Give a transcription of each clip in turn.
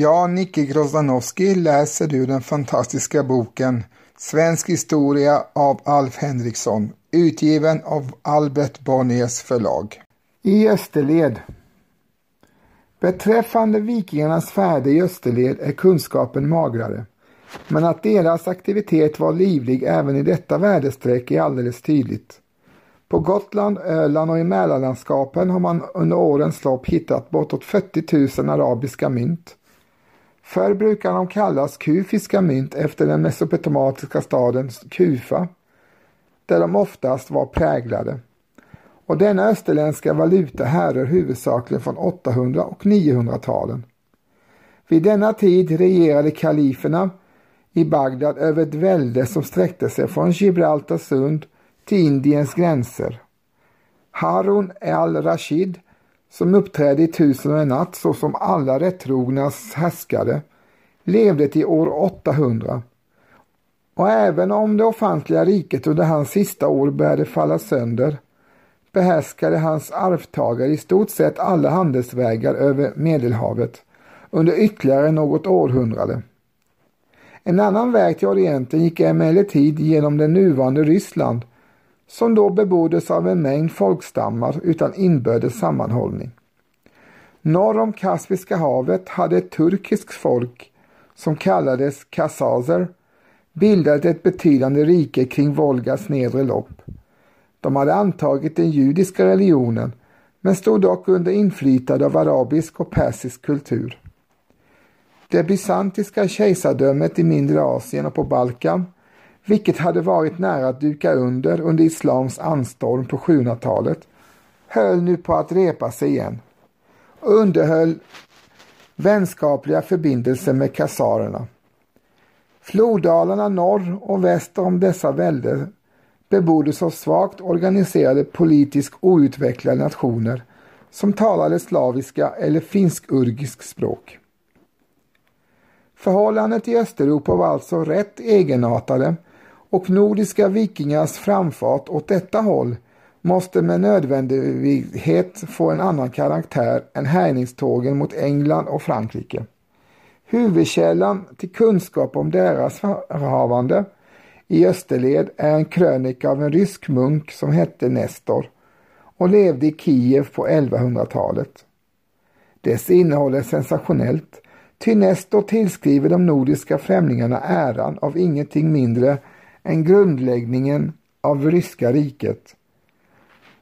Ja, Nicke Grozdanowski, läser du den fantastiska boken Svensk historia av Alf Henriksson, utgiven av Albert Bonniers förlag. I Österled Beträffande vikingarnas färder i Österled är kunskapen magrare, men att deras aktivitet var livlig även i detta väderstreck är alldeles tydligt. På Gotland, Öland och i Mälarlandskapen har man under årens lopp hittat bortåt 40 000 arabiska mynt. Förr brukade de kallas kufiska mynt efter den mesopotamiska staden Kufa, där de oftast var präglade. Och denna österländska valuta härrör huvudsakligen från 800 och 900-talen. Vid denna tid regerade kaliferna i Bagdad över ett välde som sträckte sig från Gibraltar sund till Indiens gränser. Harun al-Rashid som uppträdde i Tusen och en natt såsom alla rättrognas härskare levde till år 800 och även om det offentliga riket under hans sista år började falla sönder behärskade hans arvtagare i stort sett alla handelsvägar över Medelhavet under ytterligare något århundrade. En annan väg till Orienten gick emellertid genom det nuvarande Ryssland som då beboddes av en mängd folkstammar utan inbördes sammanhållning. Norr om Kaspiska havet hade ett turkiskt folk som kallades kasazer bildat ett betydande rike kring Volgas nedre lopp. De hade antagit den judiska religionen men stod dock under inflytande av arabisk och persisk kultur. Det bysantiska kejsardömet i mindre Asien och på Balkan vilket hade varit nära att duka under under islams anstorm på 700-talet, höll nu på att repa sig igen och underhöll vänskapliga förbindelser med kasarerna. Floddalarna norr och väster om dessa välder beboddes av svagt organiserade politiskt outvecklade nationer som talade slaviska eller finsk-urgisk språk. Förhållandet i Östeuropa var alltså rätt egenartade och nordiska vikingars framfart åt detta håll måste med nödvändighet få en annan karaktär än härjningstågen mot England och Frankrike. Huvudkällan till kunskap om deras förhavande i Österled är en krönika av en rysk munk som hette Nestor och levde i Kiev på 1100-talet. Dess innehåll är sensationellt, ty Nestor tillskriver de nordiska främlingarna äran av ingenting mindre än grundläggningen av ryska riket.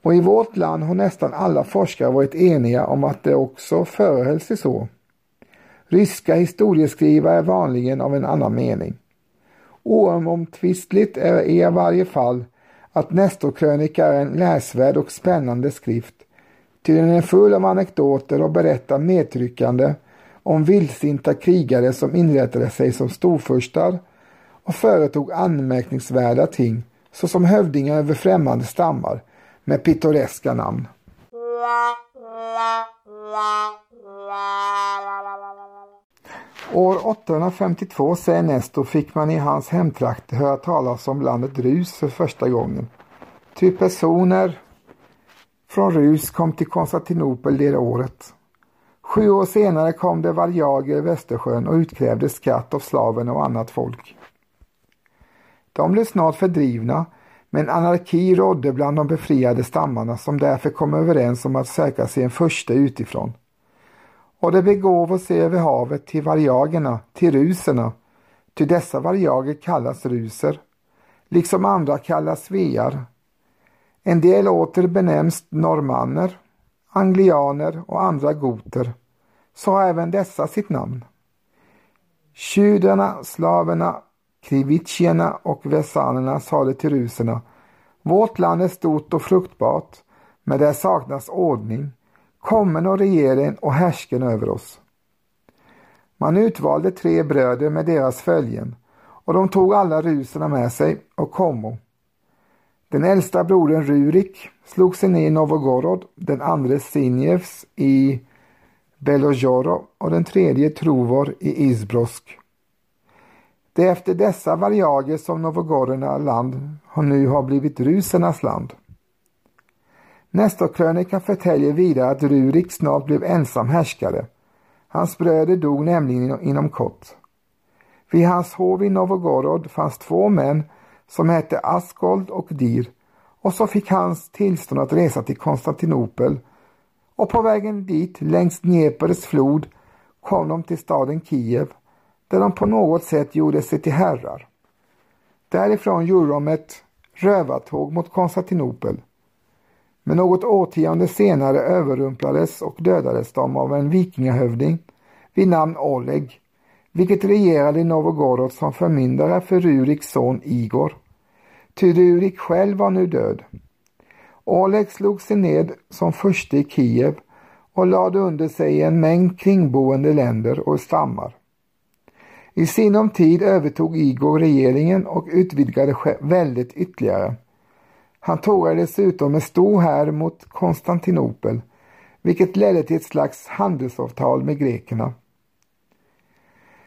Och i vårt land har nästan alla forskare varit eniga om att det också förehöll sig så. Ryska historieskrivare är vanligen av en annan mening. Oomtvistligt är i varje fall att Nestorkrönika är en läsvärd och spännande skrift, ty den är full av anekdoter och berättar medtryckande om vildsinta krigare som inrättade sig som storfurstar och företog anmärkningsvärda ting såsom hövdingar över främmande stammar med pittoreska namn. År 852 säger Nestor fick man i hans hemtrakter höra talas om landet Rus för första gången. Ty personer från Rus kom till Konstantinopel det året. Sju år senare kom det varjager i Västersjön och utkrävde skatt av slaven och annat folk. De blev snart fördrivna men anarki rådde bland de befriade stammarna som därför kom överens om att söka sig en första utifrån. Och det begåv sig över havet till varjagerna, till ruserna, ty dessa varjager kallas ruser, liksom andra kallas svear. En del åter benämns normanner, anglianer och andra goter, så har även dessa sitt namn. Tjudarna, slaverna, krivitjerna och vesanerna sade till ruserna Vårt land är stort och fruktbart, men där saknas ordning. Kommen och regeringen och härsken över oss. Man utvalde tre bröder med deras följen och de tog alla ruserna med sig och kommo. Den äldsta brodern Rurik slog sig ner i Novogorod, den andra Sinjevs i Belojoro och den tredje Trovor i Izbrosk. Det är efter dessa varjager som Novogororna land nu har blivit rusernas land. Nestorkrönikan förtäljer vidare att Rurik snart blev ensam härskare. Hans bröder dog nämligen inom kort. Vid hans hov i Novgorod fanns två män som hette Askold och Dir och så fick hans tillstånd att resa till Konstantinopel och på vägen dit längs Dnepers flod kom de till staden Kiev där de på något sätt gjorde sig till herrar. Därifrån gjorde de ett rövartåg mot Konstantinopel. Men något årtionde senare överrumplades och dödades de av en vikingahövding vid namn Oleg, vilket regerade i Novgorod som förmyndare för Ruriks son Igor. Ty Rurik själv var nu död. Oleg slog sig ned som förste i Kiev och lade under sig en mängd kringboende länder och stammar. I sinom tid övertog Igor regeringen och utvidgade väldet ytterligare. Han tågade dessutom med stor här mot Konstantinopel, vilket ledde till ett slags handelsavtal med grekerna.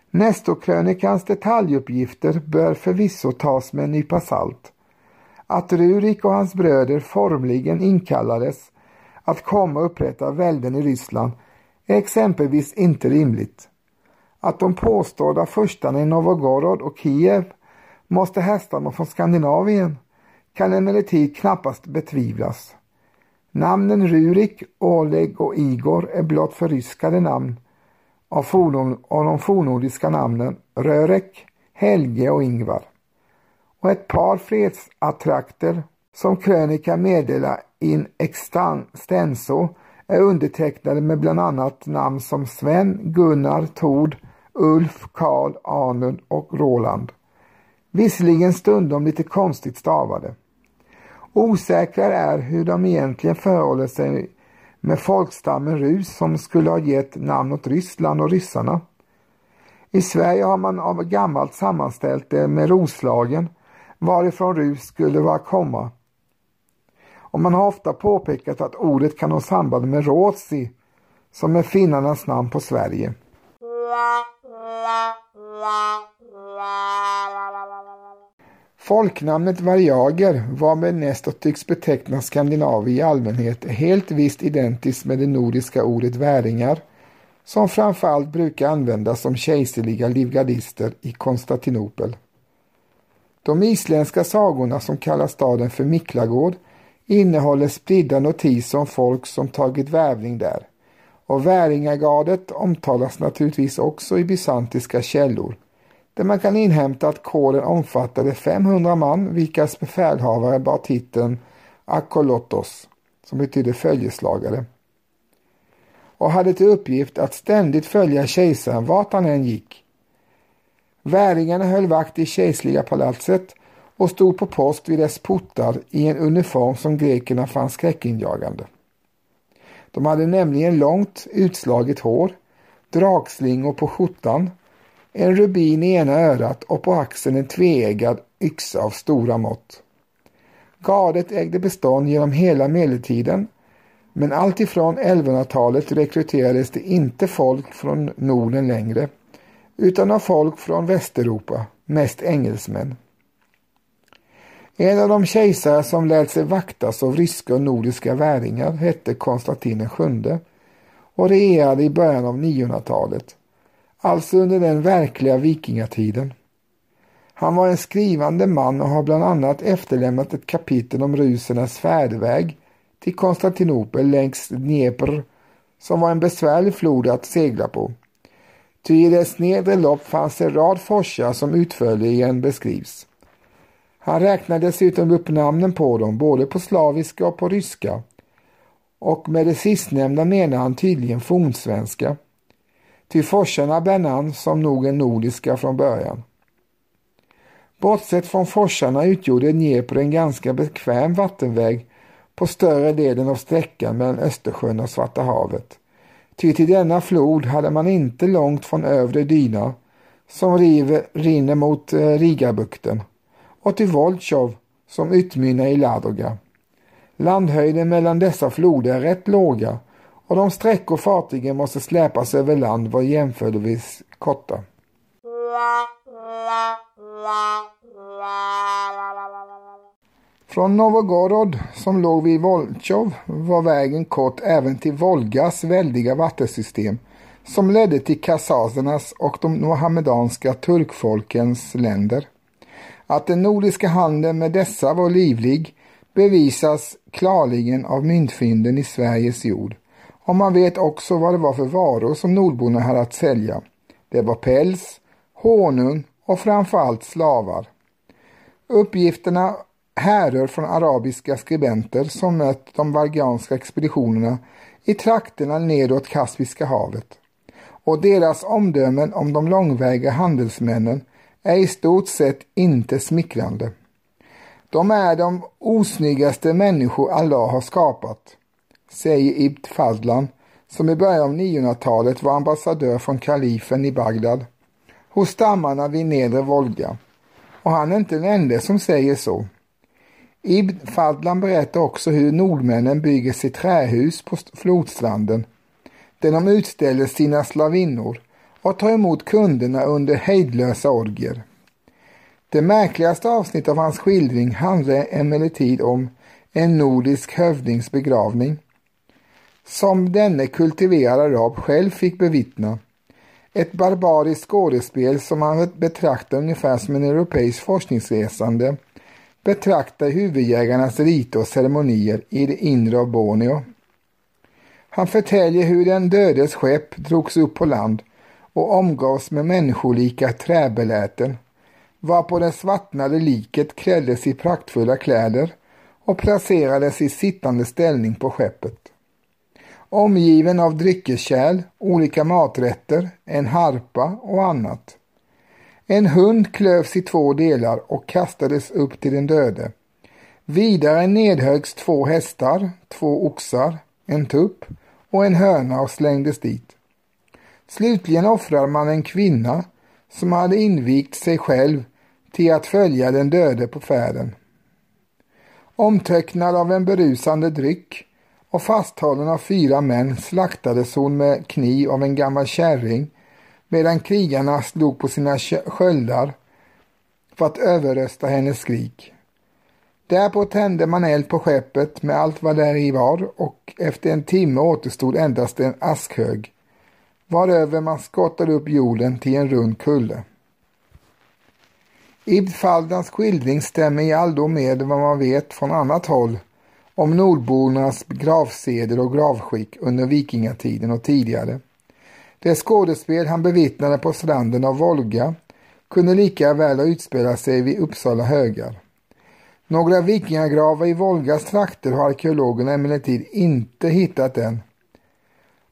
Nestorkrönikans detaljuppgifter bör förvisso tas med en nypa salt. Att Rurik och hans bröder formligen inkallades att komma och upprätta välden i Ryssland är exempelvis inte rimligt. Att de påstådda förstarna i Novgorod och Kiev måste härstamma från Skandinavien kan emellertid knappast betvivlas. Namnen Rurik, Oleg och Igor är blott förryskade namn av, fornord, av de fornnordiska namnen Rörek, Helge och Ingvar. Och ett par fredsattrakter som krönika meddelar in extenso är undertecknade med bland annat namn som Sven, Gunnar, Tord, Ulf, Karl, Arnund och Roland. Visserligen stundom lite konstigt stavade. Osäkrare är hur de egentligen förhåller sig med folkstammen Rus som skulle ha gett namn åt Ryssland och ryssarna. I Sverige har man av gammalt sammanställt det med Roslagen varifrån Rus skulle vara komma. Och man har ofta påpekat att ordet kan ha samband med Rosi som är finnarnas namn på Sverige. Folknamnet variager, varmed Nestor tycks beteckna Skandinavien i allmänhet, är helt visst identiskt med det nordiska ordet väringar, som framförallt brukar användas som kejserliga livgardister i Konstantinopel. De isländska sagorna som kallar staden för Miklagård innehåller spridda notiser om folk som tagit värvning där. Och Väringagardet omtalas naturligtvis också i bysantiska källor där man kan inhämta att kåren omfattade 500 man vilkas befälhavare bar titeln Akolotos som betyder följeslagare och hade till uppgift att ständigt följa kejsaren vart han än gick. Väringarna höll vakt i kejserliga palatset och stod på post vid dess portar i en uniform som grekerna fann skräckinjagande. De hade nämligen långt utslaget hår, dragslingor på skjortan, en rubin i ena örat och på axeln en tveeggad yxa av stora mått. Gardet ägde bestånd genom hela medeltiden men alltifrån 1100-talet rekryterades det inte folk från Norden längre utan av folk från Västeuropa, mest engelsmän. En av de kejsare som lät sig vaktas av ryska och nordiska väringar hette Konstantin VII och regerade i början av 900-talet, alltså under den verkliga vikingatiden. Han var en skrivande man och har bland annat efterlämnat ett kapitel om rusernas färdväg till Konstantinopel längs Dnepr som var en besvärlig flod att segla på. Ty i dess nedre lopp fanns en rad forsar som utförligen beskrivs. Han räknar dessutom upp namnen på dem, både på slaviska och på ryska. Och med det sistnämnda menar han tydligen fornsvenska. Ty forsarna bär namn som nog är nordiska från början. Bortsett från forsarna utgjorde Dnepr en ganska bekväm vattenväg på större delen av sträckan mellan Östersjön och Svarta havet. Ty till denna flod hade man inte långt från övre Dyna som river, rinner mot eh, Rigabukten och till Voltjov som utmynnar i Ladoga. Landhöjden mellan dessa floder är rätt låga och de sträckor fartygen måste släpas över land var jämförelsevis korta. Från Novogorod som låg vid Voltjov var vägen kort även till Volgas väldiga vattensystem som ledde till kasasernas och de mohammedanska turkfolkens länder. Att den nordiska handeln med dessa var livlig bevisas klarligen av myntfynden i Sveriges jord. Och man vet också vad det var för varor som nordborna hade att sälja. Det var päls, honung och framförallt slavar. Uppgifterna härrör från arabiska skribenter som mött de vargianska expeditionerna i trakterna nedåt Kaspiska havet. Och deras omdömen om de långväga handelsmännen är i stort sett inte smickrande. De är de osnyggaste människor Allah har skapat, säger Ibn Fadlan som i början av 900-talet var ambassadör från kalifen i Bagdad hos stammarna vid nedre Volga. Och han är inte den enda som säger så. Ibn Fadlan berättar också hur nordmännen bygger sitt trähus på flodstranden där de utställer sina slavinnor och ta emot kunderna under hejdlösa orgier. Det märkligaste avsnittet av hans skildring handlar emellertid om en nordisk hövdings begravning som denne kultiverade arab själv fick bevittna. Ett barbariskt skådespel som han betraktar ungefär som en europeisk forskningsresande betraktar huvudjägarnas riter och ceremonier i det inre av Borneo. Han förtäljer hur den dödes skepp drogs upp på land och omgavs med människolika träbeläten, varpå det svartnade liket kläddes i praktfulla kläder och placerades i sittande ställning på skeppet. Omgiven av dryckeskärl, olika maträtter, en harpa och annat. En hund klövs i två delar och kastades upp till den döde. Vidare nedhöggs två hästar, två oxar, en tupp och en höna och slängdes dit. Slutligen offrar man en kvinna som hade invigt sig själv till att följa den döde på färden. Omtöcknad av en berusande dryck och fasthållen av fyra män slaktades hon med kniv av en gammal kärring medan krigarna slog på sina sköldar för att överrösta hennes skrik. Därpå tände man eld på skeppet med allt vad där i var och efter en timme återstod endast en askhög, varöver man skottade upp jorden till en rund kulle. Ibn Faldans skildring stämmer i allo med vad man vet från annat håll om nordbornas gravseder och gravskick under vikingatiden och tidigare. Det skådespel han bevittnade på stranden av Volga kunde lika väl ha utspelat sig vid Uppsala högar. Några vikingagravar i Volgas trakter har arkeologerna emellertid inte hittat än.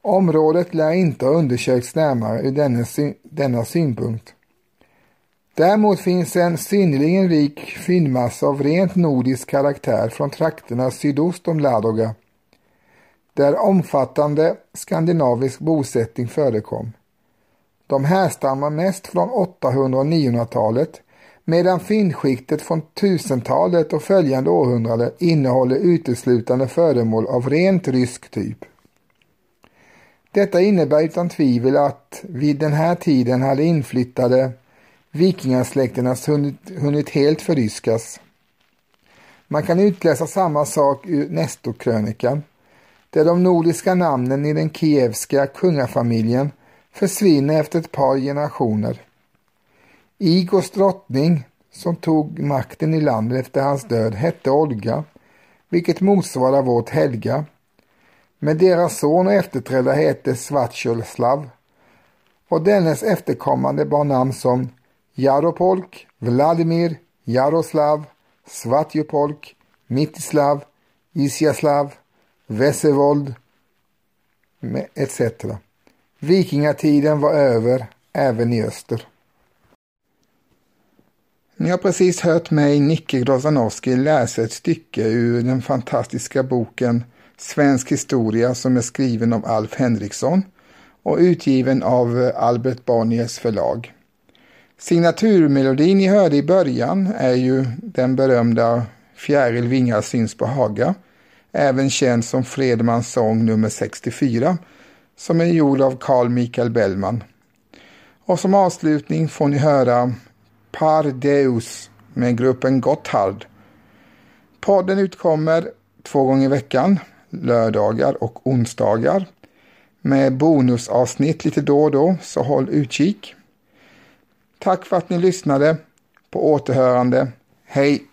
Området lär inte ha undersökts närmare ur denna, denna synpunkt. Däremot finns en synnerligen rik fyndmassa av rent nordisk karaktär från trakterna sydost om Ladoga, där omfattande skandinavisk bosättning förekom. De härstammar mest från 800 och 900-talet medan fyndskiktet från 1000-talet och följande århundrade innehåller uteslutande föremål av rent rysk typ. Detta innebär utan tvivel att vid den här tiden hade inflyttade vikingasläkterna hunnit, hunnit helt förryskas. Man kan utläsa samma sak ur Nestorkrönikan, där de nordiska namnen i den kievska kungafamiljen försvinner efter ett par generationer. Igors drottning, som tog makten i landet efter hans död, hette Olga, vilket motsvarar vårt Helga. Men deras son och efterträdare hette Svatjoslav och dennes efterkommande bar namn som Jaropolk, Vladimir, Jaroslav, Svatjopolk, Mitislav, Isjaslav, Vesevold etc. Vikingatiden var över även i öster. Ni har precis hört mig, Nicke Grozanowski, läsa ett stycke ur den fantastiska boken Svensk historia som är skriven av Alf Henriksson och utgiven av eh, Albert Bonniers förlag. Signaturmelodin ni hörde i början är ju den berömda Fjäril vingar syns på Haga, även känd som Fredmans sång nummer 64, som är gjord av Carl Michael Bellman. Och som avslutning får ni höra Par Deus med gruppen Gotthard. Podden utkommer två gånger i veckan, lördagar och onsdagar. med bonusavsnitt lite då och då, så håll utkik. Tack för att ni lyssnade. På återhörande. Hej!